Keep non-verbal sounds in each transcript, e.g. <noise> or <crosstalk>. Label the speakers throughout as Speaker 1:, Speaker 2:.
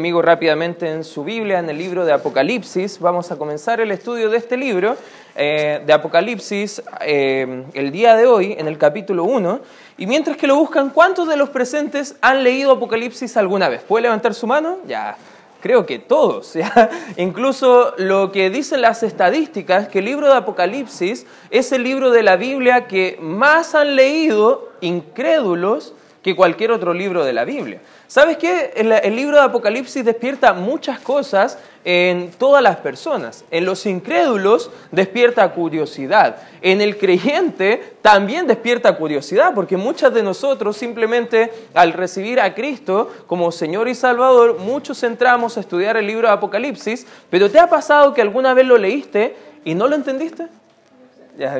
Speaker 1: Conmigo rápidamente en su Biblia, en el libro de Apocalipsis. Vamos a comenzar el estudio de este libro eh, de Apocalipsis eh, el día de hoy, en el capítulo 1. Y mientras que lo buscan, ¿cuántos de los presentes han leído Apocalipsis alguna vez? ¿Puede levantar su mano? Ya. Creo que todos, <laughs> ¿ya? incluso lo que dicen las estadísticas, que el libro de Apocalipsis es el libro de la Biblia que más han leído incrédulos que cualquier otro libro de la Biblia. ¿Sabes qué? El, libro de Apocalipsis despierta muchas cosas en todas las personas. En los incrédulos despierta curiosidad. En el creyente también despierta curiosidad, porque muchas de nosotros simplemente al recibir a Cristo como Señor y Salvador, muchos entramos a estudiar el libro de Apocalipsis, pero ¿te ha pasado que alguna vez lo leíste y no lo entendiste?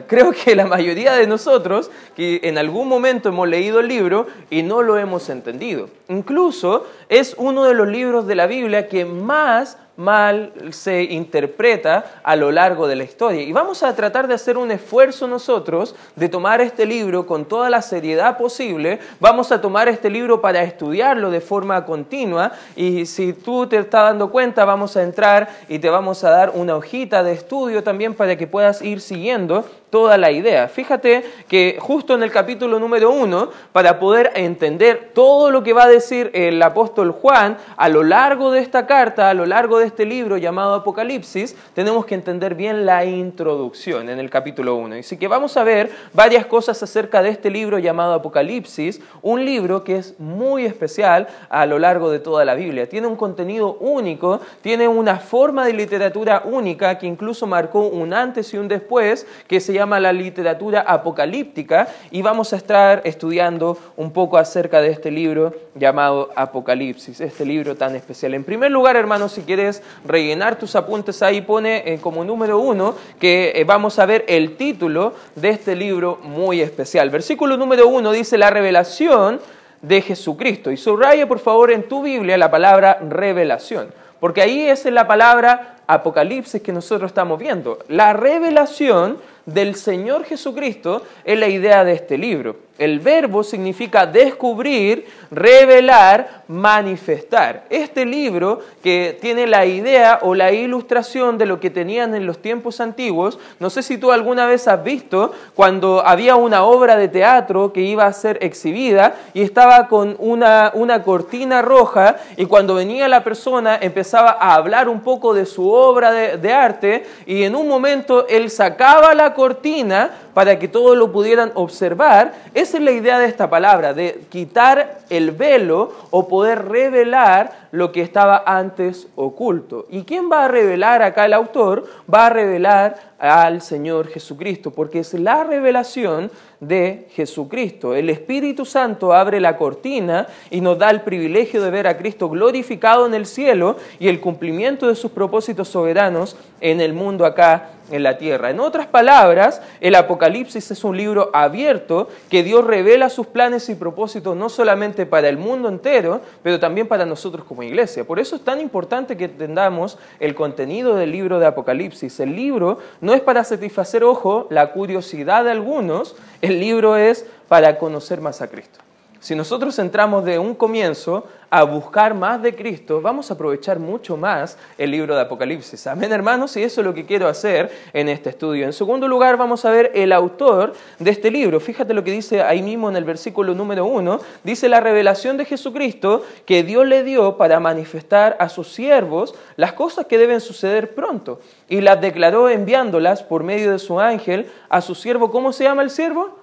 Speaker 1: Creo que la mayoría de nosotros que en algún momento hemos leído el libro y no lo hemos entendido. Incluso es uno de los libros de la Biblia que más mal se interpreta a lo largo de la historia. Y vamos a tratar de hacer un esfuerzo nosotros de tomar este libro con toda la seriedad posible. Vamos a tomar este libro para estudiarlo de forma continua. Y si tú te estás dando cuenta, vamos a entrar y te vamos a dar una hojita de estudio también para que puedas ir siguiendo toda la idea. Fíjate que justo en el capítulo número uno, para poder entender todo lo que va a decir el apóstol Juan a lo largo de esta carta, a lo largo de este libro llamado Apocalipsis, tenemos que entender bien la introducción en el capítulo 1. Así que vamos a ver varias cosas acerca de este libro llamado Apocalipsis, un libro que es muy especial a lo largo de toda la Biblia. Tiene un contenido único, tiene una forma de literatura única que incluso marcó un antes y un después, que se llama la literatura apocalíptica, y vamos a estar estudiando un poco acerca de este libro llamado Apocalipsis, este libro tan especial. En primer lugar, hermanos, si quieres rellenar tus apuntes ahí, pone eh, como número uno que eh, vamos a ver el título de este libro muy especial. Versículo número uno dice la revelación de Jesucristo. Y subraya por favor en tu Biblia la palabra revelación, porque ahí es la palabra apocalipsis que nosotros estamos viendo. La revelación del Señor Jesucristo es la idea de este libro. El verbo significa descubrir, revelar, manifestar. Este libro que tiene la idea o la ilustración de lo que tenían en los tiempos antiguos, no sé si tú alguna vez has visto cuando había una obra de teatro que iba a ser exhibida y estaba con una, una cortina roja y cuando venía la persona empezaba a hablar un poco de su obra de, arte y en un momento él sacaba la cortina para que todos lo pudieran observar. Esa es la idea de esta palabra, de quitar el velo o poder revelar lo que estaba antes oculto. ¿Y quién va a revelar acá el autor? Va a revelar al Señor Jesucristo, porque es la revelación de Jesucristo. El Espíritu Santo abre la cortina y nos da el privilegio de ver a Cristo glorificado en el cielo y el cumplimiento de sus propósitos soberanos en el mundo acá en la tierra. En otras palabras, el Apocalipsis es un libro abierto que Dios revela sus planes y propósitos no solamente para el mundo entero, pero también para nosotros como iglesia. Por eso es tan importante que entendamos el contenido del libro de Apocalipsis. El libro no es para satisfacer, ojo, la curiosidad de algunos, el libro es para conocer más a Cristo. Si nosotros entramos de un comienzo a buscar más de Cristo, vamos a aprovechar mucho más el libro de Apocalipsis. Amén, hermanos, y eso es lo que quiero hacer en este estudio. En segundo lugar, vamos a ver el autor de este libro. Fíjate lo que dice ahí mismo en el versículo número uno. Dice la revelación de Jesucristo que Dios le dio para manifestar a sus siervos las cosas que deben suceder pronto. Y las declaró enviándolas por medio de su ángel a su siervo. ¿Cómo se llama el siervo?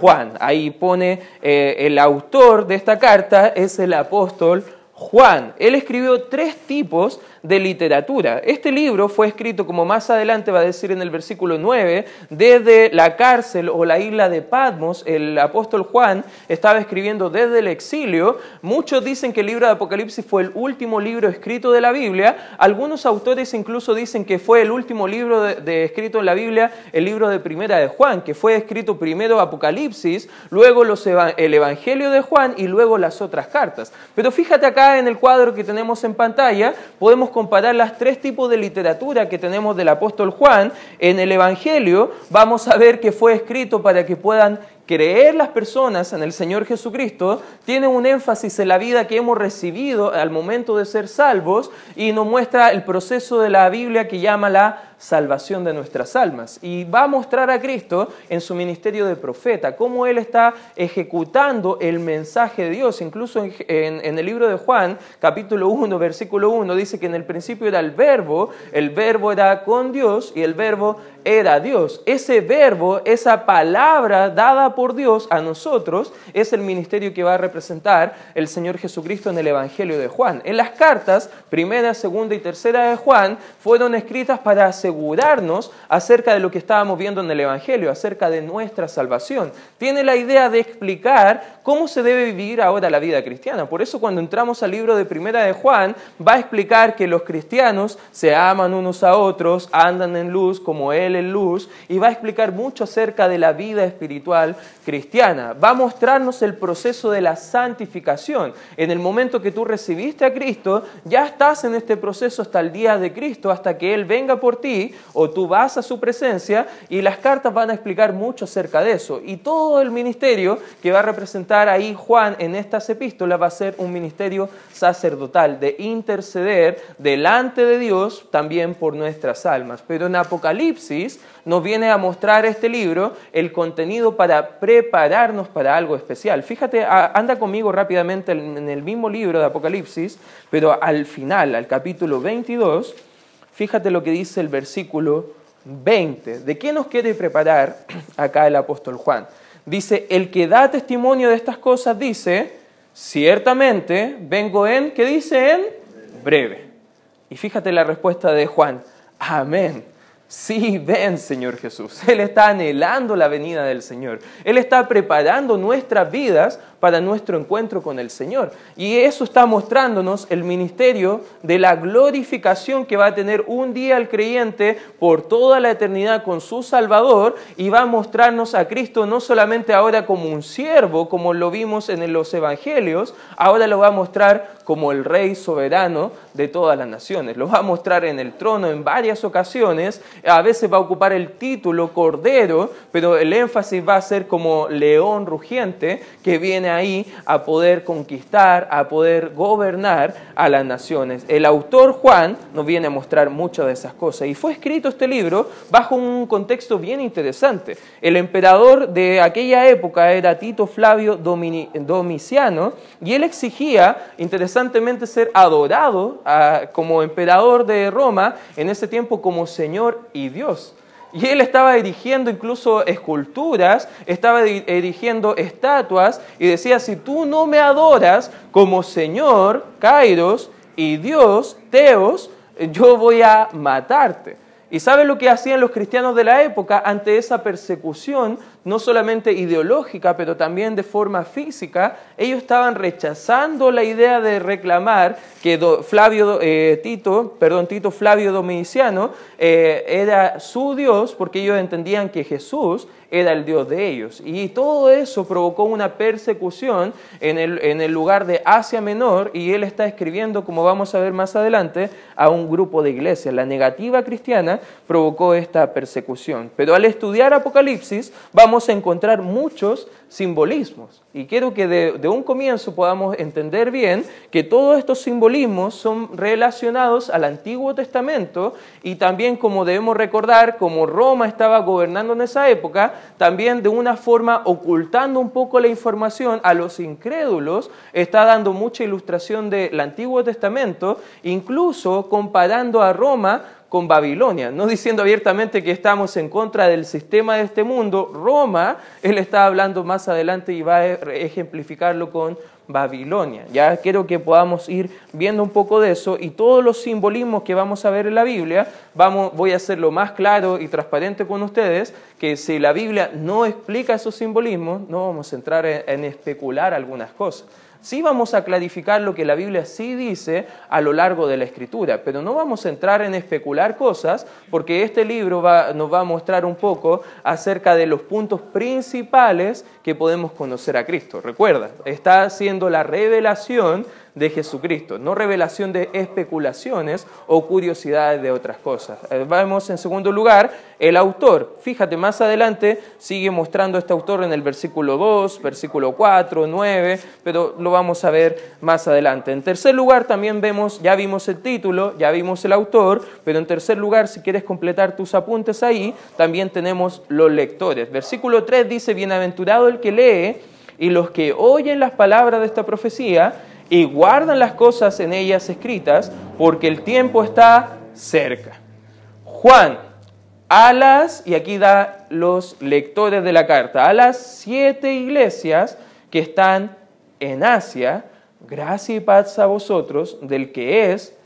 Speaker 1: Juan. Ahí pone eh, el autor de esta carta es el apóstol Juan. Él escribió tres tipos de literatura. Este libro fue escrito, como más adelante va a decir en el versículo 9, desde la cárcel o la isla de Patmos. El apóstol Juan estaba escribiendo desde el exilio. Muchos dicen que el libro de Apocalipsis fue el último libro escrito de la Biblia. Algunos autores incluso dicen que fue el último libro de, escrito en la Biblia, el libro de Primera de Juan, que fue escrito primero Apocalipsis, luego el Evangelio de Juan y luego las otras cartas. Pero fíjate acá en el cuadro que tenemos en pantalla podemos comparar las tres tipos de literatura que tenemos del apóstol Juan. En el Evangelio vamos a ver que fue escrito para que puedan creer las personas en el Señor Jesucristo tiene un énfasis en la vida que hemos recibido al momento de ser salvos y nos muestra el proceso de la Biblia que llama la salvación de nuestras almas. Y va a mostrar a Cristo en su ministerio de profeta, cómo Él está ejecutando el mensaje de Dios. Incluso en, el libro de Juan, capítulo 1, versículo 1, dice que en el principio era el verbo, el verbo era con Dios y el verbo era Dios. Ese verbo, esa palabra dada por Dios a nosotros, es el ministerio que va a representar el Señor Jesucristo en el Evangelio de Juan. En las cartas, primera, segunda y tercera de Juan, fueron escritas para asegurar asegurarnos acerca de lo que estábamos viendo en el Evangelio, acerca de nuestra salvación. Tiene la idea de explicar cómo se debe vivir ahora la vida cristiana. Por eso cuando entramos al libro de Primera de Juan, va a explicar que los cristianos se aman unos a otros, andan en luz como Él en luz, y va a explicar mucho acerca de la vida espiritual cristiana. Va a mostrarnos el proceso de la santificación. En el momento que tú recibiste a Cristo, ya estás en este proceso hasta el día de Cristo, hasta que Él venga por ti o tú vas a su presencia y las cartas van a explicar mucho acerca de eso. Y todo el ministerio que va a representar ahí Juan en estas epístolas va a ser un ministerio sacerdotal, de interceder delante de Dios también por nuestras almas. Pero en Apocalipsis nos viene a mostrar este libro el contenido para prepararnos para algo especial. Fíjate, anda conmigo rápidamente en el mismo libro de Apocalipsis, pero al final, al capítulo 22, Fíjate lo que dice el versículo 20. ¿De qué nos quiere preparar <clears throat> acá el apóstol Juan? Dice, el que da testimonio de estas cosas dice, ciertamente vengo en, ¿qué dice en? Breve. Y fíjate la respuesta de Juan, amén. Sí, ven, Señor Jesús. Él está anhelando la venida del Señor. Él está preparando nuestras vidas para nuestro encuentro con el Señor. Y eso está mostrándonos el ministerio de la glorificación que va a tener un día el creyente por toda la eternidad con su Salvador y va a mostrarnos a Cristo no solamente ahora como un siervo, como lo vimos en los Evangelios, ahora lo va a mostrar como el Rey soberano de todas las naciones. Lo va a mostrar en el trono en varias ocasiones, a veces va a ocupar el título Cordero, pero el énfasis va a ser como león rugiente que viene ahí a poder conquistar, a poder gobernar a las naciones. El autor Juan nos viene a mostrar muchas de esas cosas y fue escrito este libro bajo un contexto bien interesante. El emperador de aquella época era Tito Flavio Domiciano y él exigía interesantemente ser adorado ah, como emperador de Roma en ese tiempo como Señor y Dios. Y él estaba erigiendo incluso esculturas, estaba erigiendo estatuas y decía, si tú no me adoras como Señor, Kairos, y Dios, Teos, yo voy a matarte. ¿Y sabe lo que hacían los cristianos de la época ante esa persecución? No solamente ideológica, pero también de forma física, ellos estaban rechazando la idea de reclamar que Flavio eh, Tito, perdón, Tito Flavio Dominiciano eh, era su Dios, porque ellos entendían que Jesús era el Dios de ellos. Y todo eso provocó una persecución en el, en el lugar de Asia Menor, y él está escribiendo, como vamos a ver más adelante, a un grupo de iglesias. La negativa cristiana provocó esta persecución. Pero al estudiar Apocalipsis, vamos a encontrar muchos simbolismos. Y quiero que de, un comienzo podamos entender bien que todos estos simbolismos son relacionados al Antiguo Testamento y también como debemos recordar, como Roma estaba gobernando en esa época, también de una forma ocultando un poco la información a los incrédulos, está dando mucha ilustración del Antiguo Testamento, incluso comparando a Roma con Babilonia, no diciendo abiertamente que estamos en contra del sistema de este mundo. Roma, él está hablando más adelante y va a ejemplificarlo con Babilonia. Ya quiero que podamos ir viendo un poco de eso y todos los simbolismos que vamos a ver en la Biblia, vamos, voy a hacerlo más claro y transparente con ustedes, que si la Biblia no explica esos simbolismos, no vamos a entrar en especular algunas cosas. Sí vamos a clarificar lo que la Biblia sí dice a lo largo de la Escritura, pero no vamos a entrar en especular cosas porque este libro nos va a mostrar un poco acerca de los puntos principales que podemos conocer a Cristo. Recuerda, está haciendo la revelación de Jesucristo, no revelación de especulaciones o curiosidades de otras cosas. Eh, vemos en segundo lugar el autor. Fíjate, más adelante sigue mostrando este autor en el versículo 2, versículo 4, 9, pero lo vamos a ver más adelante. En tercer lugar también vemos, ya vimos el título, ya vimos el autor, pero en tercer lugar, si quieres completar tus apuntes ahí, también tenemos los lectores. Versículo 3 dice, bienaventurado el que lee y los que oyen las palabras de esta profecía y guardan las cosas en ellas escritas, porque el tiempo está cerca. Juan, a las, y aquí da los lectores de la carta, a las siete iglesias que están en Asia, gracia y paz a vosotros del que es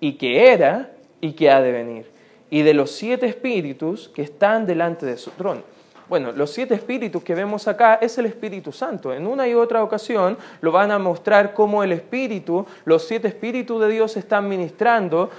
Speaker 1: y que era y que ha de venir, y de los siete espíritus que están delante de su trono. Bueno, los siete espíritus que vemos acá es el Espíritu Santo. En una y otra ocasión lo van a mostrar cómo el Espíritu, los siete espíritus de Dios están ministrando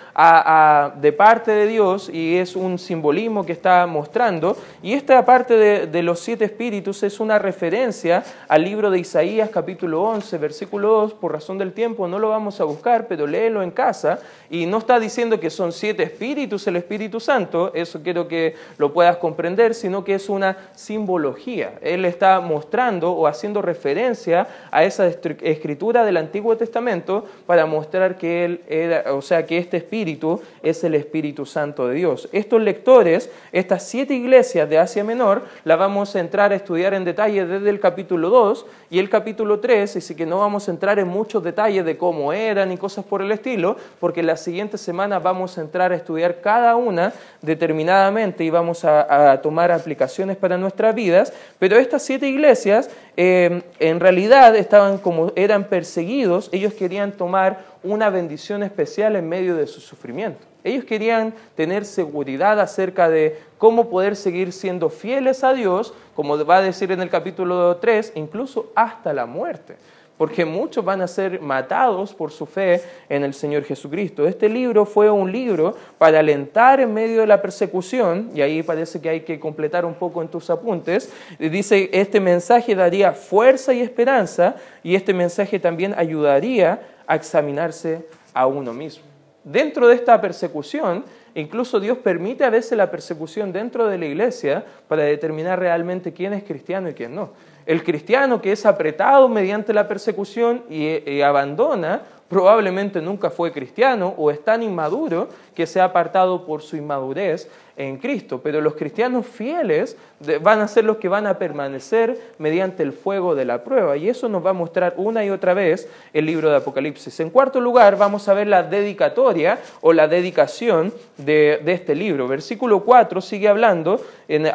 Speaker 1: de parte de Dios y es un simbolismo que está mostrando. Y esta parte de, de los siete espíritus es una referencia al libro de Isaías capítulo 11, versículo 2. Por razón del tiempo no lo vamos a buscar, pero léelo en casa. Y no está diciendo que son siete espíritus el Espíritu Santo, eso quiero que lo puedas comprender, sino que es una simbología. Él está mostrando o haciendo referencia a esa escritura del Antiguo Testamento para mostrar que él era, o sea, que este espíritu es el Espíritu Santo de Dios. Estos lectores, estas siete iglesias de Asia Menor, la vamos a entrar a estudiar en detalle desde el capítulo 2 y el capítulo 3, así que no vamos a entrar en muchos detalles de cómo eran y cosas por el estilo, porque la siguiente semana vamos a entrar a estudiar cada una determinadamente y vamos a, a tomar aplicaciones para nuestras vidas, pero estas siete iglesias eh, en realidad estaban como eran perseguidos, ellos querían tomar una bendición especial en medio de su sufrimiento. Ellos querían tener seguridad acerca de cómo poder seguir siendo fieles a Dios, como va a decir en el capítulo 3, incluso hasta la muerte porque muchos van a ser matados por su fe en el Señor Jesucristo. Este libro fue un libro para alentar en medio de la persecución, y ahí parece que hay que completar un poco en tus apuntes, dice, este mensaje daría fuerza y esperanza, y este mensaje también ayudaría a examinarse a uno mismo. Dentro de esta persecución, incluso Dios permite a veces la persecución dentro de la iglesia para determinar realmente quién es cristiano y quién no. El cristiano que es apretado mediante la persecución y, abandona, probablemente nunca fue cristiano o es tan inmaduro que se ha apartado por su inmadurez en Cristo. Pero los cristianos fieles van a ser los que van a permanecer mediante el fuego de la prueba. Y eso nos va a mostrar una y otra vez el libro de Apocalipsis. En cuarto lugar, vamos a ver la dedicatoria o la dedicación de, este libro. Versículo 4 sigue hablando,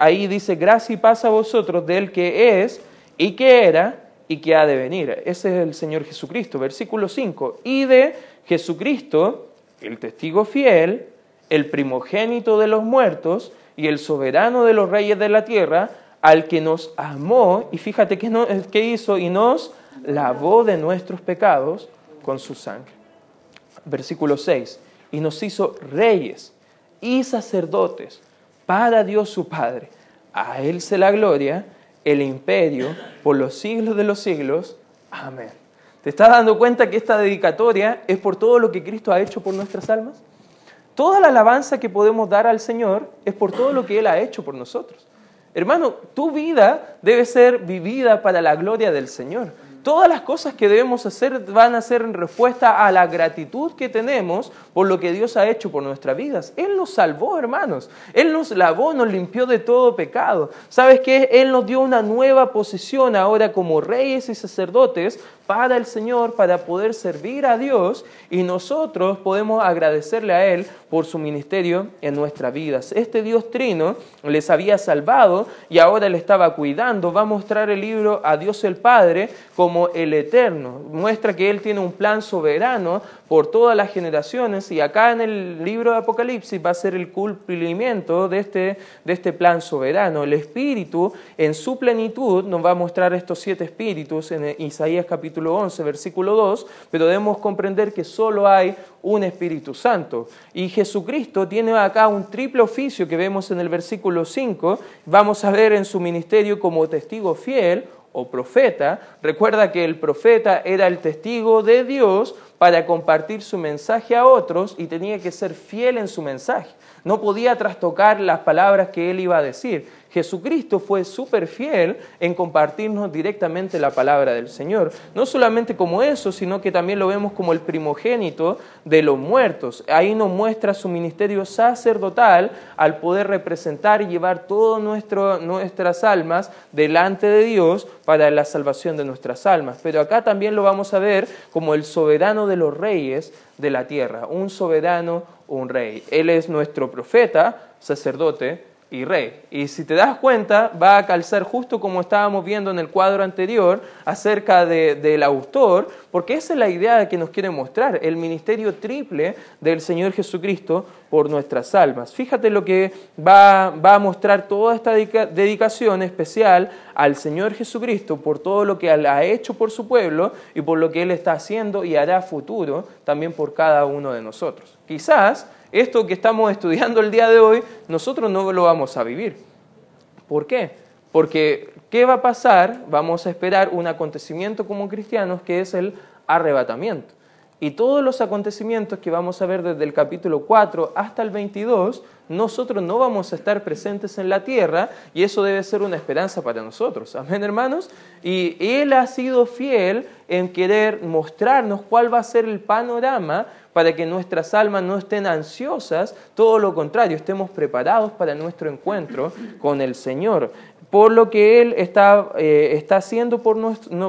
Speaker 1: ahí dice, gracia y paz a vosotros del que es y que era y que ha de venir. Ese es el Señor Jesucristo. Versículo 5. Y de Jesucristo, el testigo fiel, el primogénito de los muertos y el soberano de los reyes de la tierra, al que nos amó, y fíjate qué, no, qué hizo, y nos lavó de nuestros pecados con su sangre. Versículo 6. Y nos hizo reyes y sacerdotes para Dios su Padre. A Él se la gloria el imperio por los siglos de los siglos. Amén. ¿Te estás dando cuenta que esta dedicatoria es por todo lo que Cristo ha hecho por nuestras almas? Toda la alabanza que podemos dar al Señor es por todo lo que Él ha hecho por nosotros. Hermano, tu vida debe ser vivida para la gloria del Señor. Todas las cosas que debemos hacer van a ser en respuesta a la gratitud que tenemos por lo que Dios ha hecho por nuestras vidas. Él nos salvó, hermanos. Él nos lavó, nos limpió de todo pecado. ¿Sabes qué? Él nos dio una nueva posición ahora como reyes y sacerdotes para el Señor, para poder servir a Dios y nosotros podemos agradecerle a Él por su ministerio en nuestras vidas. Este Dios trino les había salvado y ahora le estaba cuidando. Va a mostrar el libro a Dios el Padre como el Eterno. Muestra que Él tiene un plan soberano por todas las generaciones y acá en el libro de Apocalipsis va a ser el cumplimiento de este, de este plan soberano. El Espíritu en su plenitud nos va a mostrar estos siete espíritus en Isaías capítulo 11, versículo 2, pero debemos comprender que solo hay un Espíritu Santo. Y Jesucristo tiene acá un triple oficio que vemos en el versículo 5. Vamos a ver en su ministerio como testigo fiel, o profeta. Recuerda que el profeta era el testigo de Dios para compartir su mensaje a otros y tenía que ser fiel en su mensaje. No podía trastocar las palabras que él iba a decir. Jesucristo fue súper fiel en compartirnos directamente la palabra del Señor. No solamente como eso, sino que también lo vemos como el primogénito de los muertos. Ahí nos muestra su ministerio sacerdotal al poder representar y llevar todas nuestras almas delante de Dios para la salvación de nuestras almas. Pero acá también lo vamos a ver como el soberano de los reyes de la tierra, un soberano, un rey. Él es nuestro profeta, sacerdote, y rey. Y si te das cuenta, va a calzar justo como estábamos viendo en el cuadro anterior acerca del autor, porque esa es la idea que nos quiere mostrar, el ministerio triple del Señor Jesucristo por nuestras almas. Fíjate lo que va, va a mostrar toda esta dedicación especial al Señor Jesucristo por todo lo que ha hecho por su pueblo y por lo que Él está haciendo y hará futuro también por cada uno de nosotros. Quizás esto que estamos <laughs> estudiando el día de hoy, nosotros no lo vamos a vivir. ¿Por qué? Porque ¿qué va a pasar? Vamos a esperar un acontecimiento como cristianos que es el arrebatamiento. Y todos los acontecimientos que vamos a ver desde el capítulo 4 hasta el 22, nosotros no vamos a estar presentes en la tierra y eso debe ser una esperanza para nosotros. Amén, hermanos. Y Él ha sido fiel en querer mostrarnos cuál va a ser el panorama para que nuestras almas no estén ansiosas, todo lo contrario, estemos preparados para nuestro encuentro con el Señor. Por lo que Él está, eh, está haciendo por,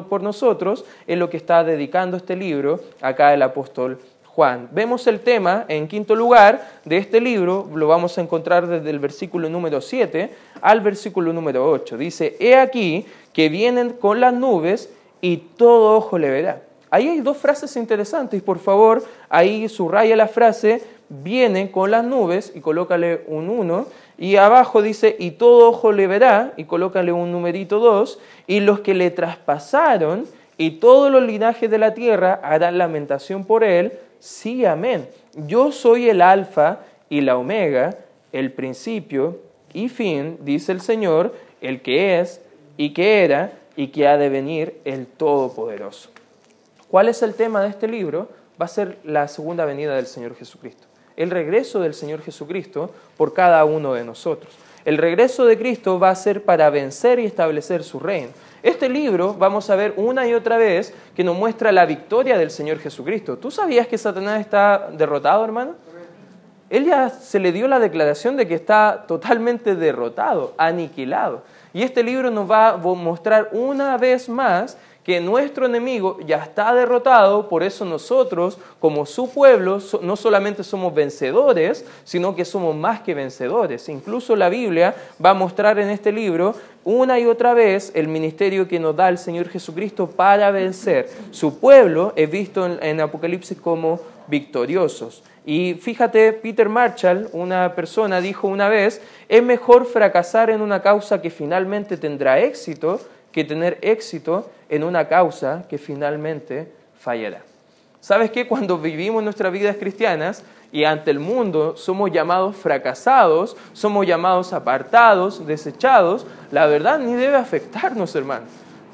Speaker 1: por nosotros, es lo que está dedicando este libro acá el apóstol Juan. Vemos el tema, en quinto lugar, de este libro, lo vamos a encontrar desde el versículo número 7 al versículo número 8. Dice, he aquí que vienen con las nubes y todo ojo le verá. Ahí hay dos frases interesantes. Por favor, ahí subraya la frase, viene con las nubes y colócale un 1. Y abajo dice, y todo ojo le verá, y colócale un numerito 2. Y los que le traspasaron y todos los linajes de la tierra harán lamentación por él. Sí, amén. Yo soy el alfa y la omega, el principio y fin, dice el Señor, el que es y que era y que ha de venir el Todopoderoso. ¿Cuál es el tema de este libro? Va a ser la segunda venida del Señor Jesucristo. El regreso del Señor Jesucristo por cada uno de nosotros. El regreso de Cristo va a ser para vencer y establecer su reino. Este libro vamos a ver una y otra vez que nos muestra la victoria del Señor Jesucristo. ¿Tú sabías que Satanás está derrotado, hermano? Él ya se le dio la declaración de que está totalmente derrotado, aniquilado. Y este libro nos va a mostrar una vez más que nuestro enemigo ya está derrotado, por eso nosotros, como su pueblo, no solamente somos vencedores, sino que somos más que vencedores. Incluso la Biblia va a mostrar en este libro una y otra vez el ministerio que nos da el Señor Jesucristo para vencer. Su pueblo es visto en, Apocalipsis como victoriosos. Y fíjate, Peter Marshall, una persona, dijo una vez, es mejor fracasar en una causa que finalmente tendrá éxito que tener éxito en una causa que finalmente fallará. ¿Sabes qué? Cuando vivimos nuestras vidas cristianas y ante el mundo somos llamados fracasados, somos llamados apartados, desechados, la verdad ni debe afectarnos, hermano.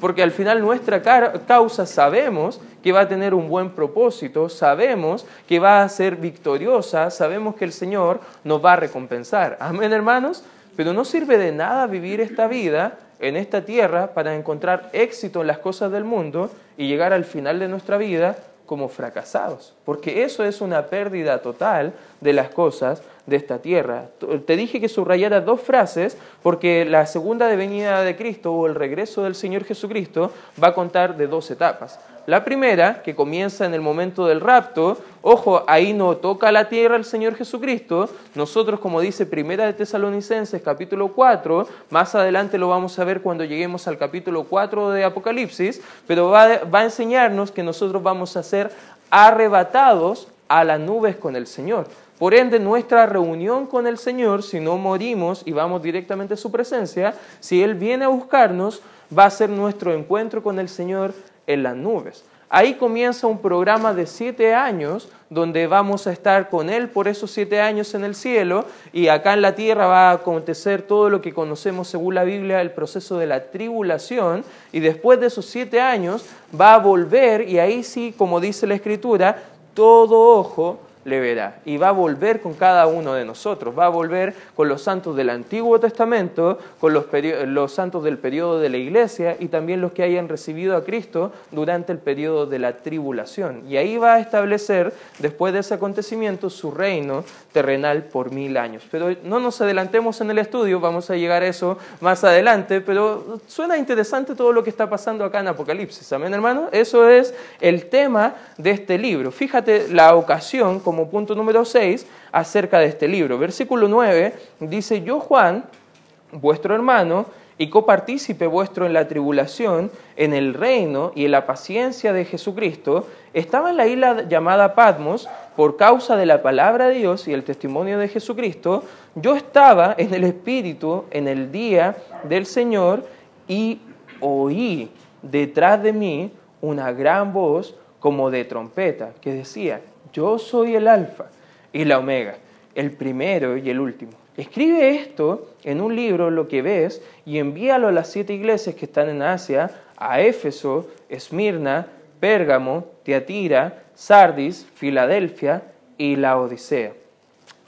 Speaker 1: Porque al final nuestra causa sabemos que va a tener un buen propósito, sabemos que va a ser victoriosa, sabemos que el Señor nos va a recompensar. Amén, hermanos. Pero no sirve de nada vivir esta vida en esta tierra para encontrar éxito en las cosas del mundo y llegar al final de nuestra vida como fracasados, porque eso es una pérdida total de las cosas de esta tierra. Te dije que subrayara dos frases porque la segunda venida de Cristo o el regreso del Señor Jesucristo va a contar de dos etapas. La primera, que comienza en el momento del rapto, ojo, ahí no toca la tierra el Señor Jesucristo. Nosotros, como dice Primera de Tesalonicenses, capítulo 4, más adelante lo vamos a ver cuando lleguemos al capítulo 4 de Apocalipsis, pero va, va a enseñarnos que nosotros vamos a ser arrebatados a las nubes con el Señor. Por ende, nuestra reunión con el Señor, si no morimos y vamos directamente a su presencia, si Él viene a buscarnos, va a ser nuestro encuentro con el Señor en las nubes. ahí comienza un programa de siete años donde vamos a estar con Él por esos siete años en el cielo y acá en la tierra va a acontecer todo lo que conocemos según la Biblia, el proceso de la tribulación y después de esos siete años va a volver y ahí sí, como dice la Escritura, todo ojo le verá y va a volver con cada uno de nosotros, va a volver con los santos del Antiguo Testamento, con los, los, santos del periodo de la iglesia y también los que hayan recibido a Cristo durante el periodo de la tribulación. Y ahí va a establecer, después de ese acontecimiento, su reino terrenal por mil años. Pero no nos adelantemos en el estudio, vamos a llegar a eso más adelante, pero suena interesante todo lo que está pasando acá en Apocalipsis. Amén, hermano. Eso es el tema de este libro. Fíjate la ocasión, como punto número 6 acerca de este libro. Versículo 9 dice, yo Juan, vuestro hermano, y copartícipe vuestro en la tribulación, en el reino y en la paciencia de Jesucristo, estaba en la isla llamada Patmos por causa de la palabra de Dios y el testimonio de Jesucristo. Yo estaba en el Espíritu en el día del Señor y oí detrás de mí una gran voz como de trompeta que decía, yo soy el alfa y la omega, el primero y el último. Escribe esto en un libro, lo que ves, y envíalo a las siete iglesias que están en Asia, a Éfeso, Esmirna, Pérgamo, Tiatira, Sardis, Filadelfia y la Odisea.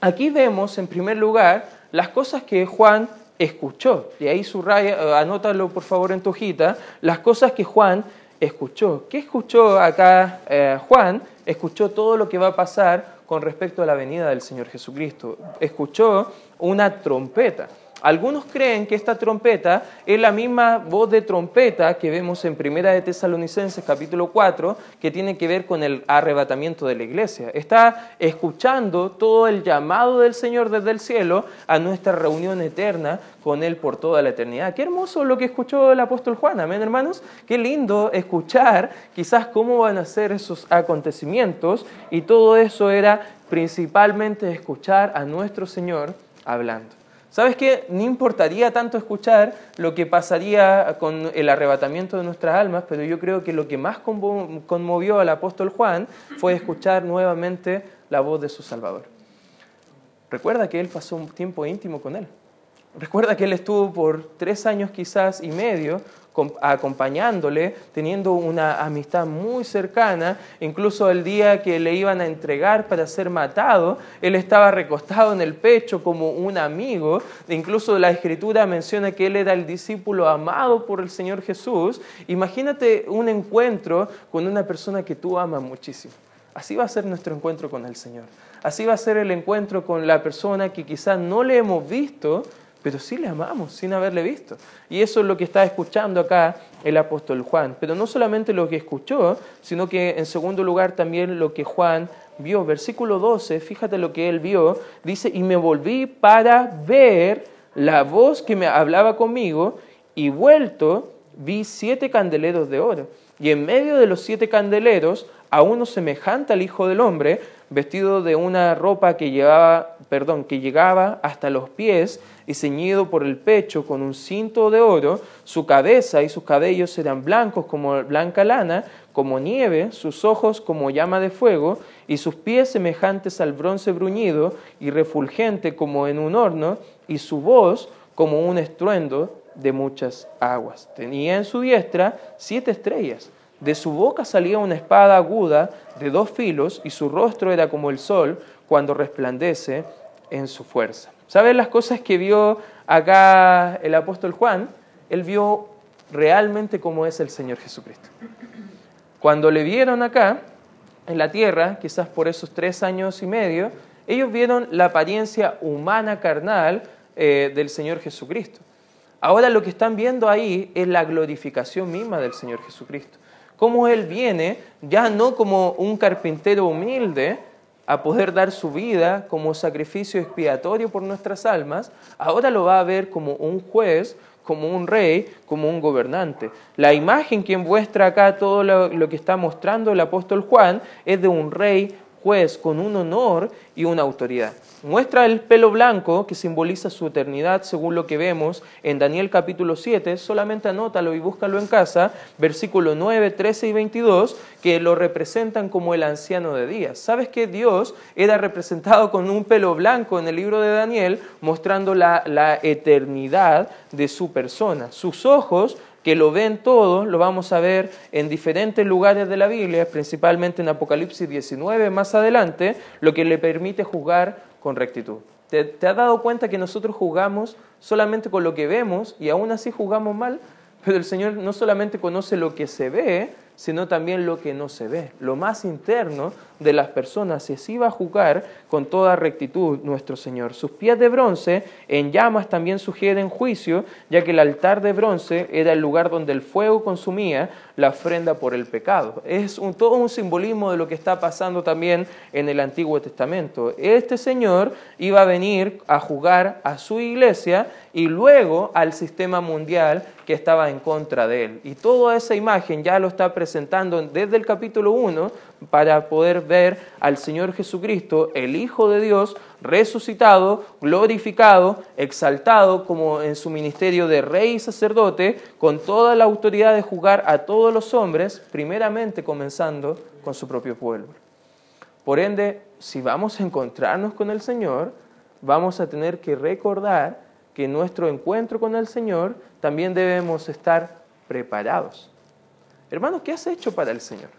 Speaker 1: Aquí vemos, en primer lugar, las cosas que Juan escuchó. Y ahí subraya, anótalo por favor en tu hojita, las cosas que Juan escuchó. ¿Qué escuchó acá eh, Juan? Escuchó todo lo que va a pasar con respecto a la venida del Señor Jesucristo. Escuchó una trompeta. Algunos creen que esta trompeta es la misma voz de trompeta que vemos en Primera de Tesalonicenses capítulo 4, que tiene que ver con el arrebatamiento de la iglesia. Está escuchando todo el llamado del Señor desde el cielo a nuestra reunión eterna con Él por toda la eternidad. Qué hermoso lo que escuchó el apóstol Juan, amén hermanos. Qué lindo escuchar quizás cómo van a ser esos acontecimientos y todo eso era principalmente escuchar a nuestro Señor hablando. ¿Sabes qué? No importaría tanto escuchar lo que pasaría con el arrebatamiento de nuestras almas, pero yo creo que lo que más conmovió al apóstol Juan fue escuchar nuevamente la voz de su Salvador. Recuerda que él pasó un tiempo íntimo con él. Recuerda que él estuvo por tres años quizás y medio acompañándole, teniendo una amistad muy cercana, incluso el día que le iban a entregar para ser matado, él estaba recostado en el pecho como un amigo, incluso la escritura menciona que él era el discípulo amado por el Señor Jesús. Imagínate un encuentro con una persona que tú amas muchísimo. Así va a ser nuestro encuentro con el Señor. Así va a ser el encuentro con la persona que quizás no le hemos visto, pero sí le amamos sin haberle visto. Y eso es lo que está escuchando acá el apóstol Juan. Pero no solamente lo que escuchó, sino que en segundo lugar también lo que Juan vio. Versículo 12, fíjate lo que él vio, dice, y me volví para ver la voz que me hablaba conmigo, y vuelto vi siete candeleros de oro. Y en medio de los siete candeleros, a uno semejante al Hijo del Hombre, vestido de una ropa que llevaba, perdón, que llegaba hasta los pies y ceñido por el pecho con un cinto de oro, su cabeza y sus cabellos eran blancos como blanca lana, como nieve, sus ojos como llama de fuego, y sus pies semejantes al bronce bruñido y refulgente como en un horno, y su voz como un estruendo de muchas aguas. Tenía en su diestra siete estrellas de su boca salía una espada aguda de dos filos y su rostro era como el sol cuando resplandece en su fuerza. ¿Saben las cosas que vio acá el apóstol Juan? Él vio realmente cómo es el Señor Jesucristo. Cuando le vieron acá, en la tierra, quizás por esos tres años y medio, ellos vieron la apariencia humana carnal eh, del Señor Jesucristo. Ahora lo que están viendo ahí es la glorificación misma del Señor Jesucristo cómo Él viene ya no como un carpintero humilde a poder dar su vida como sacrificio expiatorio por nuestras almas, ahora lo va a ver como un juez, como un rey, como un gobernante. La imagen que muestra acá todo lo, lo que está mostrando el apóstol Juan es de un rey juez con un honor y una autoridad. Muestra el pelo blanco que simboliza su eternidad según lo que vemos en Daniel capítulo 7, solamente anótalo y búscalo en casa, versículo 9, 13 y 22, que lo representan como el anciano de días. ¿Sabes que Dios era representado con un pelo blanco en el libro de Daniel, mostrando la, la eternidad de su persona? Sus ojos que lo ven todo, lo vamos a ver en diferentes lugares de la Biblia, principalmente en Apocalipsis 19 más adelante, lo que le permite jugar con rectitud. ¿Te, ¿Te, has dado cuenta que nosotros jugamos solamente con lo que vemos y aún así jugamos mal? Pero el Señor no solamente conoce lo que se ve, sino también lo que no se ve, lo más interno de las personas. Y así a jugar con toda rectitud nuestro Señor. Sus pies de bronce en llamas también sugieren juicio, ya que el altar de bronce era el lugar donde el fuego consumía la ofrenda por el pecado. Es un, todo un simbolismo de lo que está pasando también en el Antiguo Testamento. Este Señor iba a venir a jugar a su iglesia y luego al sistema mundial que estaba en contra de él. Y toda esa imagen ya lo está presentando desde el capítulo 1 para poder ver al Señor Jesucristo, el Hijo de Dios, resucitado, glorificado, exaltado como en su ministerio de rey y sacerdote, con toda la autoridad de juzgar a todos los hombres, primeramente comenzando con su propio pueblo. Por ende, si vamos a encontrarnos con el Señor, vamos a tener que recordar que nuestro encuentro con el Señor también debemos estar preparados. Hermano, ¿qué has hecho para el Señor?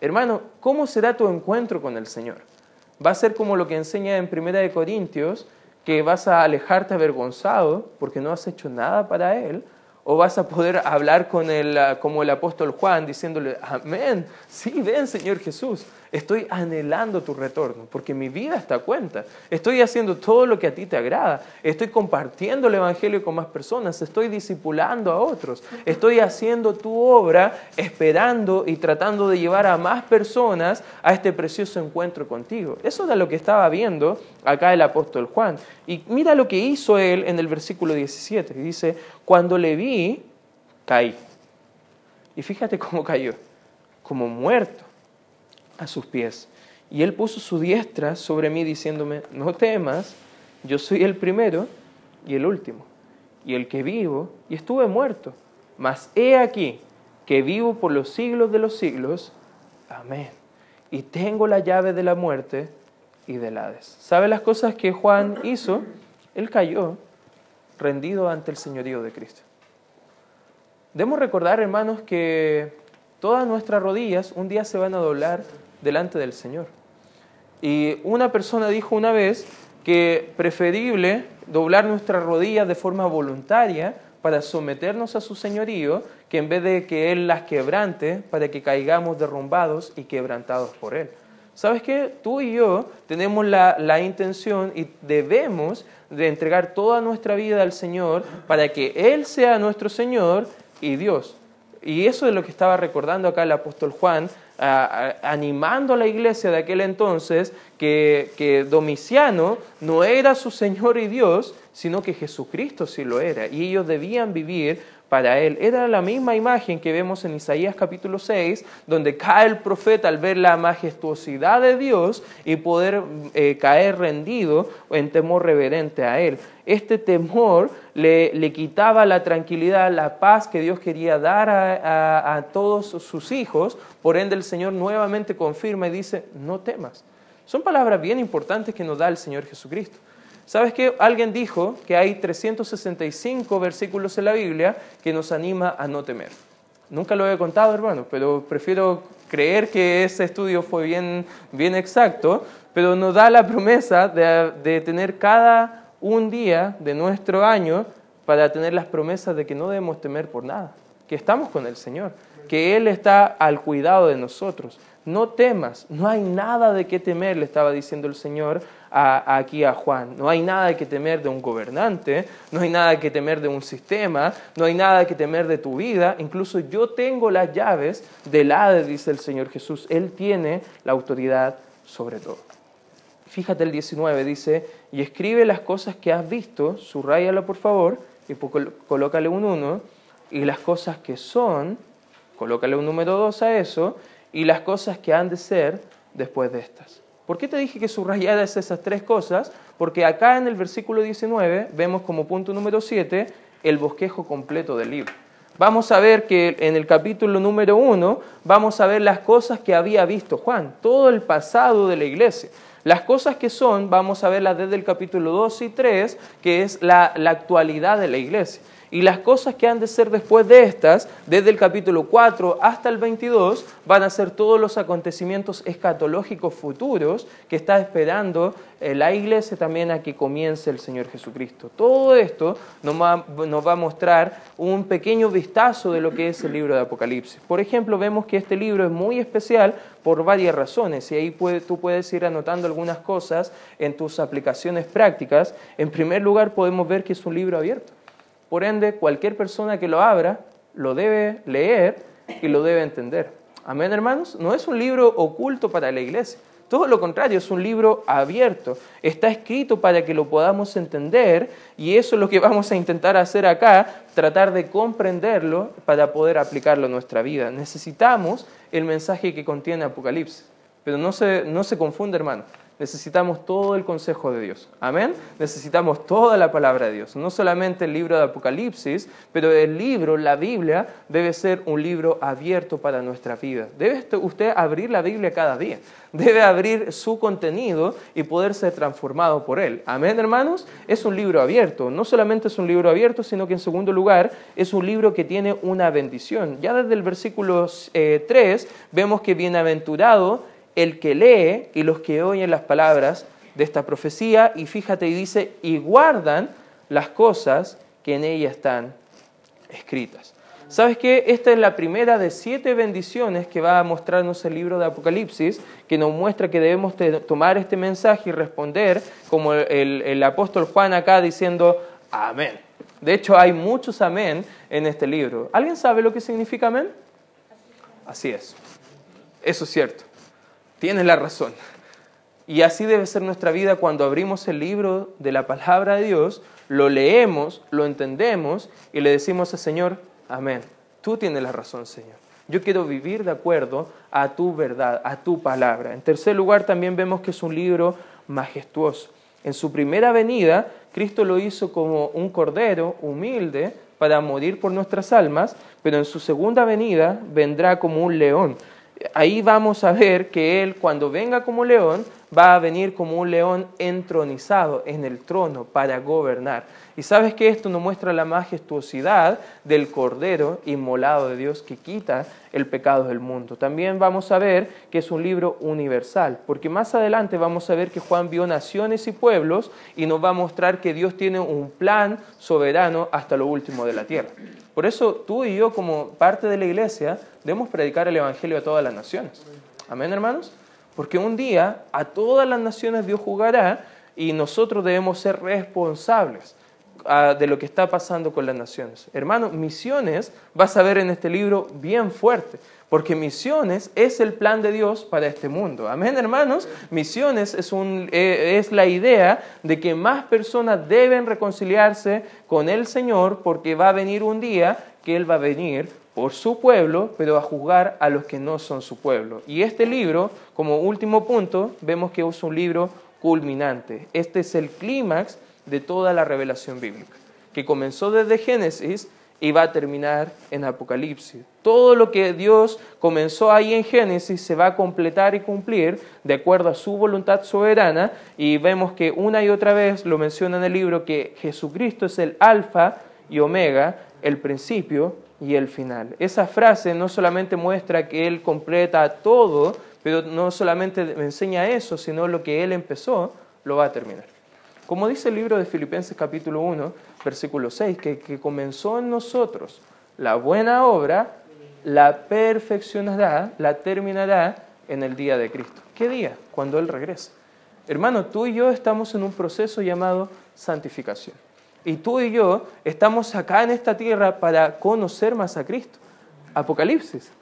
Speaker 1: Hermano, ¿cómo será tu encuentro con el Señor? Va a ser como lo que enseña en Primera de Corintios, que vas a alejarte avergonzado porque no has hecho nada para Él, o vas a poder hablar con él como el apóstol Juan diciéndole, amén, sí, ven Señor Jesús, estoy anhelando tu retorno porque mi vida está a cuenta, estoy haciendo todo lo que a ti te agrada, estoy compartiendo el Evangelio con más personas, estoy discipulando a otros, estoy haciendo tu obra esperando y tratando de llevar a más personas a este precioso encuentro contigo. Eso era lo que estaba viendo acá el apóstol Juan. Y mira lo que hizo él en el versículo 17, dice, cuando le vi, caí. Y fíjate cómo cayó, como muerto a sus pies. Y él puso su diestra sobre mí diciéndome, no temas, yo soy el primero y el último, y el que vivo, y estuve muerto, mas he aquí que vivo por los siglos de los siglos. Amén. Y tengo la llave de la muerte y del Hades. ¿Sabe las cosas que Juan hizo? Él cayó rendido ante el señorío de Cristo. Debemos recordar, hermanos, que todas nuestras rodillas un día se van a doblar delante del Señor. Y una persona dijo una vez que preferible doblar nuestras rodillas de forma voluntaria para someternos a su señorío que en vez de que Él las quebrante para que caigamos derrumbados y quebrantados por Él. ¿Sabes qué? Tú y yo tenemos la, la, intención y debemos de entregar toda nuestra vida al Señor para que Él sea nuestro Señor y Dios. Y eso es lo que estaba recordando acá el apóstol Juan, animando a la iglesia de aquel entonces que, que Domiciano no era su Señor y Dios, sino que Jesucristo sí lo era. Y ellos debían vivir para él. Era la misma imagen que vemos en Isaías capítulo 6, donde cae el profeta al ver la majestuosidad de Dios y poder eh, caer rendido en temor reverente a él. Este temor le, quitaba la tranquilidad, la paz que Dios quería dar a, a todos sus hijos. Por ende el Señor nuevamente confirma y dice, no temas. Son palabras bien importantes que nos da el Señor Jesucristo. ¿Sabes qué? Alguien dijo que hay 365 versículos en la Biblia que nos anima a no temer. Nunca lo he contado, hermano, pero prefiero creer que ese estudio fue bien, bien exacto, pero nos da la promesa de, de tener cada un día de nuestro año para tener las promesas de que no debemos temer por nada, que estamos con el Señor, que Él está al cuidado de nosotros. No temas, no hay nada de qué temer, le estaba diciendo el Señor aquí a Juan. No hay nada que temer de un gobernante, no hay nada que temer de un sistema, no hay nada que temer de tu vida. Incluso yo tengo las llaves del Hades, dice el Señor Jesús. Él tiene la autoridad sobre todo. Fíjate el 19, dice, y escribe las cosas que has visto, subrayalo por favor, y colócale un 1, y las cosas que son, colócale un número 2 a eso, y las cosas que han de ser, después de estas. ¿Por qué te dije que subrayadas esas tres cosas? Porque acá en el versículo 19 vemos como punto número 7 el bosquejo completo del libro. Vamos a ver que en el capítulo número 1 vamos a ver las cosas que había visto Juan, todo el pasado de la iglesia. Las cosas que son, vamos a verlas desde el capítulo 2 y 3, que es la actualidad de la iglesia. Y las cosas que han de ser después de estas, desde el capítulo 4 hasta el 22, van a ser todos los acontecimientos escatológicos futuros que está esperando eh, la iglesia también a que comience el Señor Jesucristo. Todo esto nos va, a mostrar un pequeño vistazo de lo que es el libro de Apocalipsis. Por ejemplo, vemos que este libro es muy especial por varias razones y ahí tú puedes ir anotando algunas cosas en tus aplicaciones prácticas. En primer lugar, podemos ver que es un libro abierto. Por ende, cualquier persona que lo abra lo debe leer y lo debe entender. Amén, hermanos. No es un libro oculto para la iglesia. Todo lo contrario, es un libro abierto. Está escrito para que lo podamos entender y eso es lo que vamos a intentar hacer acá, tratar de comprenderlo para poder aplicarlo a nuestra vida. Necesitamos el mensaje que contiene Apocalipsis. Pero no se, no se confunde, hermano necesitamos todo el consejo de Dios. Amén. Necesitamos toda la palabra de Dios. No solamente el libro de Apocalipsis, pero el libro, la Biblia, debe ser un libro abierto para nuestra vida. Debe usted abrir la Biblia cada día. Debe abrir su contenido y poder ser transformado por él. Amén, hermanos. Es un libro abierto. No solamente es un libro abierto, sino que en segundo lugar es un libro que tiene una bendición. Ya desde el versículo 3 eh, vemos que bienaventurado el que lee y los que oyen las palabras de esta profecía y fíjate y dice, y guardan las cosas que en ella están escritas. ¿Sabes qué? Esta es la primera de siete bendiciones que va a mostrarnos el libro de Apocalipsis, que nos muestra que debemos tomar este mensaje y responder como el, el apóstol Juan acá diciendo, amén. De hecho, hay muchos amén en este libro. ¿Alguien sabe lo que significa amén? Así es. Eso es cierto. Tienes la razón. Y así debe ser nuestra vida cuando abrimos el libro de la palabra de Dios, lo leemos, lo entendemos y le decimos al Señor, amén. Tú tienes la razón, Señor. Yo quiero vivir de acuerdo a tu verdad, a tu palabra. En tercer lugar, también vemos que es un libro majestuoso. En su primera venida, Cristo lo hizo como un cordero humilde para morir por nuestras almas, pero en su segunda venida vendrá como un león ahí vamos a ver que Él cuando venga como león va a venir como un león entronizado en el trono para gobernar. Y sabes que esto nos muestra la majestuosidad del Cordero inmolado de Dios que quita el pecado del mundo. También vamos a ver que es un libro universal, porque más adelante vamos a ver que Juan vio naciones y pueblos y nos va a mostrar que Dios tiene un plan soberano hasta lo último de la tierra. Por eso tú y yo como parte de la iglesia debemos predicar el Evangelio a todas las naciones. Amén, hermanos. Porque un día a todas las naciones Dios jugará y nosotros debemos ser responsables ah, de lo que está pasando con las naciones. Hermanos, misiones vas a ver en este libro bien fuerte, porque misiones es el plan de Dios para este mundo. Amén, hermanos. Misiones es, un, eh, es la idea de que más personas deben reconciliarse con el Señor porque va a venir un día que Él va a venir por su pueblo, pero a juzgar a los que no son su pueblo. Y este libro, como último punto, vemos que es un libro culminante. Este es el clímax de toda la revelación bíblica, que comenzó desde Génesis y va a terminar en Apocalipsis. Todo lo que Dios comenzó ahí en Génesis se va a completar y cumplir de acuerdo a su voluntad soberana y vemos que una y otra vez lo menciona en el libro que Jesucristo es el alfa y omega, el principio y el final. Esa frase no solamente muestra que Él completa todo, pero no solamente me enseña eso, sino lo que Él empezó, lo va a terminar. Como dice el libro de Filipenses capítulo 1, versículo 6, que, que comenzó en nosotros la buena obra, la perfeccionará, la terminará en el día de Cristo. ¿Qué día? Cuando Él regrese. Hermano, tú y yo estamos en un proceso llamado santificación. Y tú y yo estamos acá en esta tierra para conocer más a Cristo. Apocalipsis,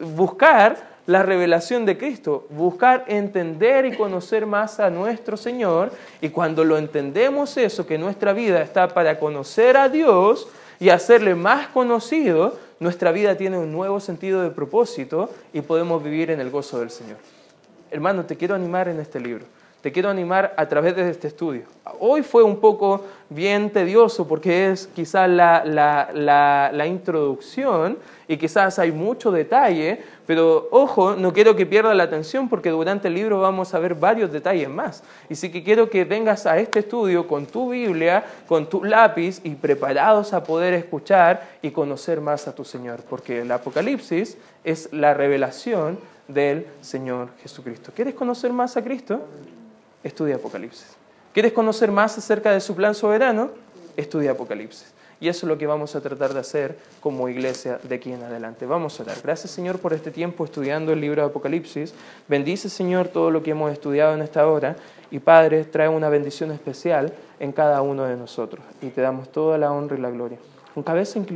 Speaker 1: buscar la revelación de Cristo, buscar entender y conocer más a nuestro Señor. Y cuando lo entendemos eso, que nuestra vida está para conocer a Dios y hacerle más conocido, nuestra vida tiene un nuevo sentido de propósito y podemos vivir en el gozo del Señor. hermano, te quiero animar en este libro. Te quiero animar a través de este estudio. Hoy fue un poco bien tedioso porque es quizás la, la, la, introducción y quizás hay mucho detalle, pero ojo, no quiero que pierda la atención porque durante el libro vamos a ver varios detalles más. Y sí que quiero que vengas a este estudio con tu Biblia, con tu lápiz y preparados a poder escuchar y conocer más a tu Señor, porque el Apocalipsis es la revelación del Señor Jesucristo. ¿Quieres conocer más a Cristo? Estudia Apocalipsis. ¿Quieres conocer más acerca de su plan soberano? Estudia Apocalipsis. Y eso es lo que vamos a tratar de hacer como iglesia de aquí en adelante. Vamos a orar. Gracias Señor por este tiempo estudiando el libro de Apocalipsis. Bendice Señor todo lo que hemos estudiado en esta hora. Y Padre, trae una bendición especial en cada uno de nosotros. Y te damos toda la honra y la gloria. Con cabeza inclinada.